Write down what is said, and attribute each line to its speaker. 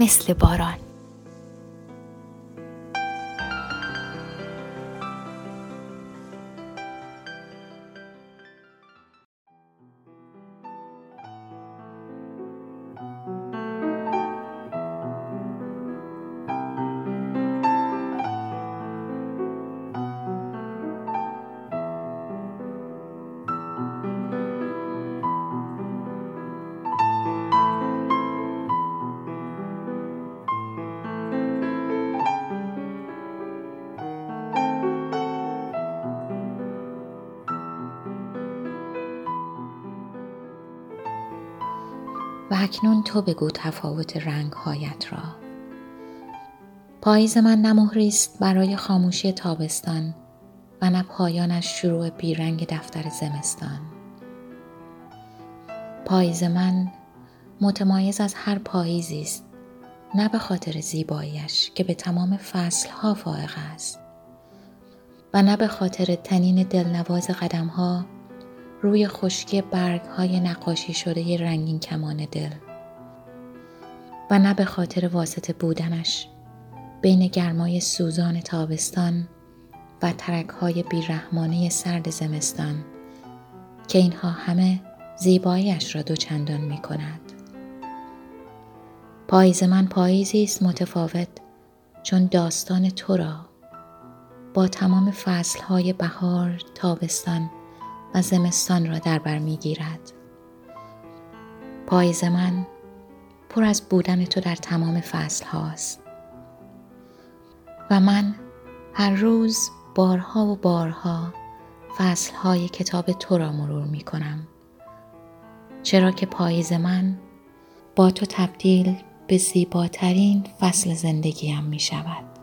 Speaker 1: مثل باران. و اکنون تو بگو تفاوت رنگ هایت را. پاییز من نه است برای خاموشی تابستان و نه پایانش شروع بیرنگ دفتر زمستان. پاییز من متمایز از هر پاییزی است نه به خاطر زیباییش که به تمام فصل ها فائق است و نه به خاطر تنین دلنواز قدم ها روی خشکی برگ های نقاشی شده رنگین کمان دل و نه به خاطر واسطه بودنش بین گرمای سوزان تابستان و ترک های بیرحمانه سرد زمستان که اینها همه زیباییش را دوچندان می کند. پاییز من پاییزی است متفاوت چون داستان تو را با تمام فصل های بهار، تابستان و زمستان را در بر می‌گیرد. پاییز من پر از بودن تو در تمام فصل هاست. و من هر روز بارها و بارها فصل های کتاب تو را مرور می کنم چرا که پاییز من با تو تبدیل به زیباترین فصل زندگیم می شود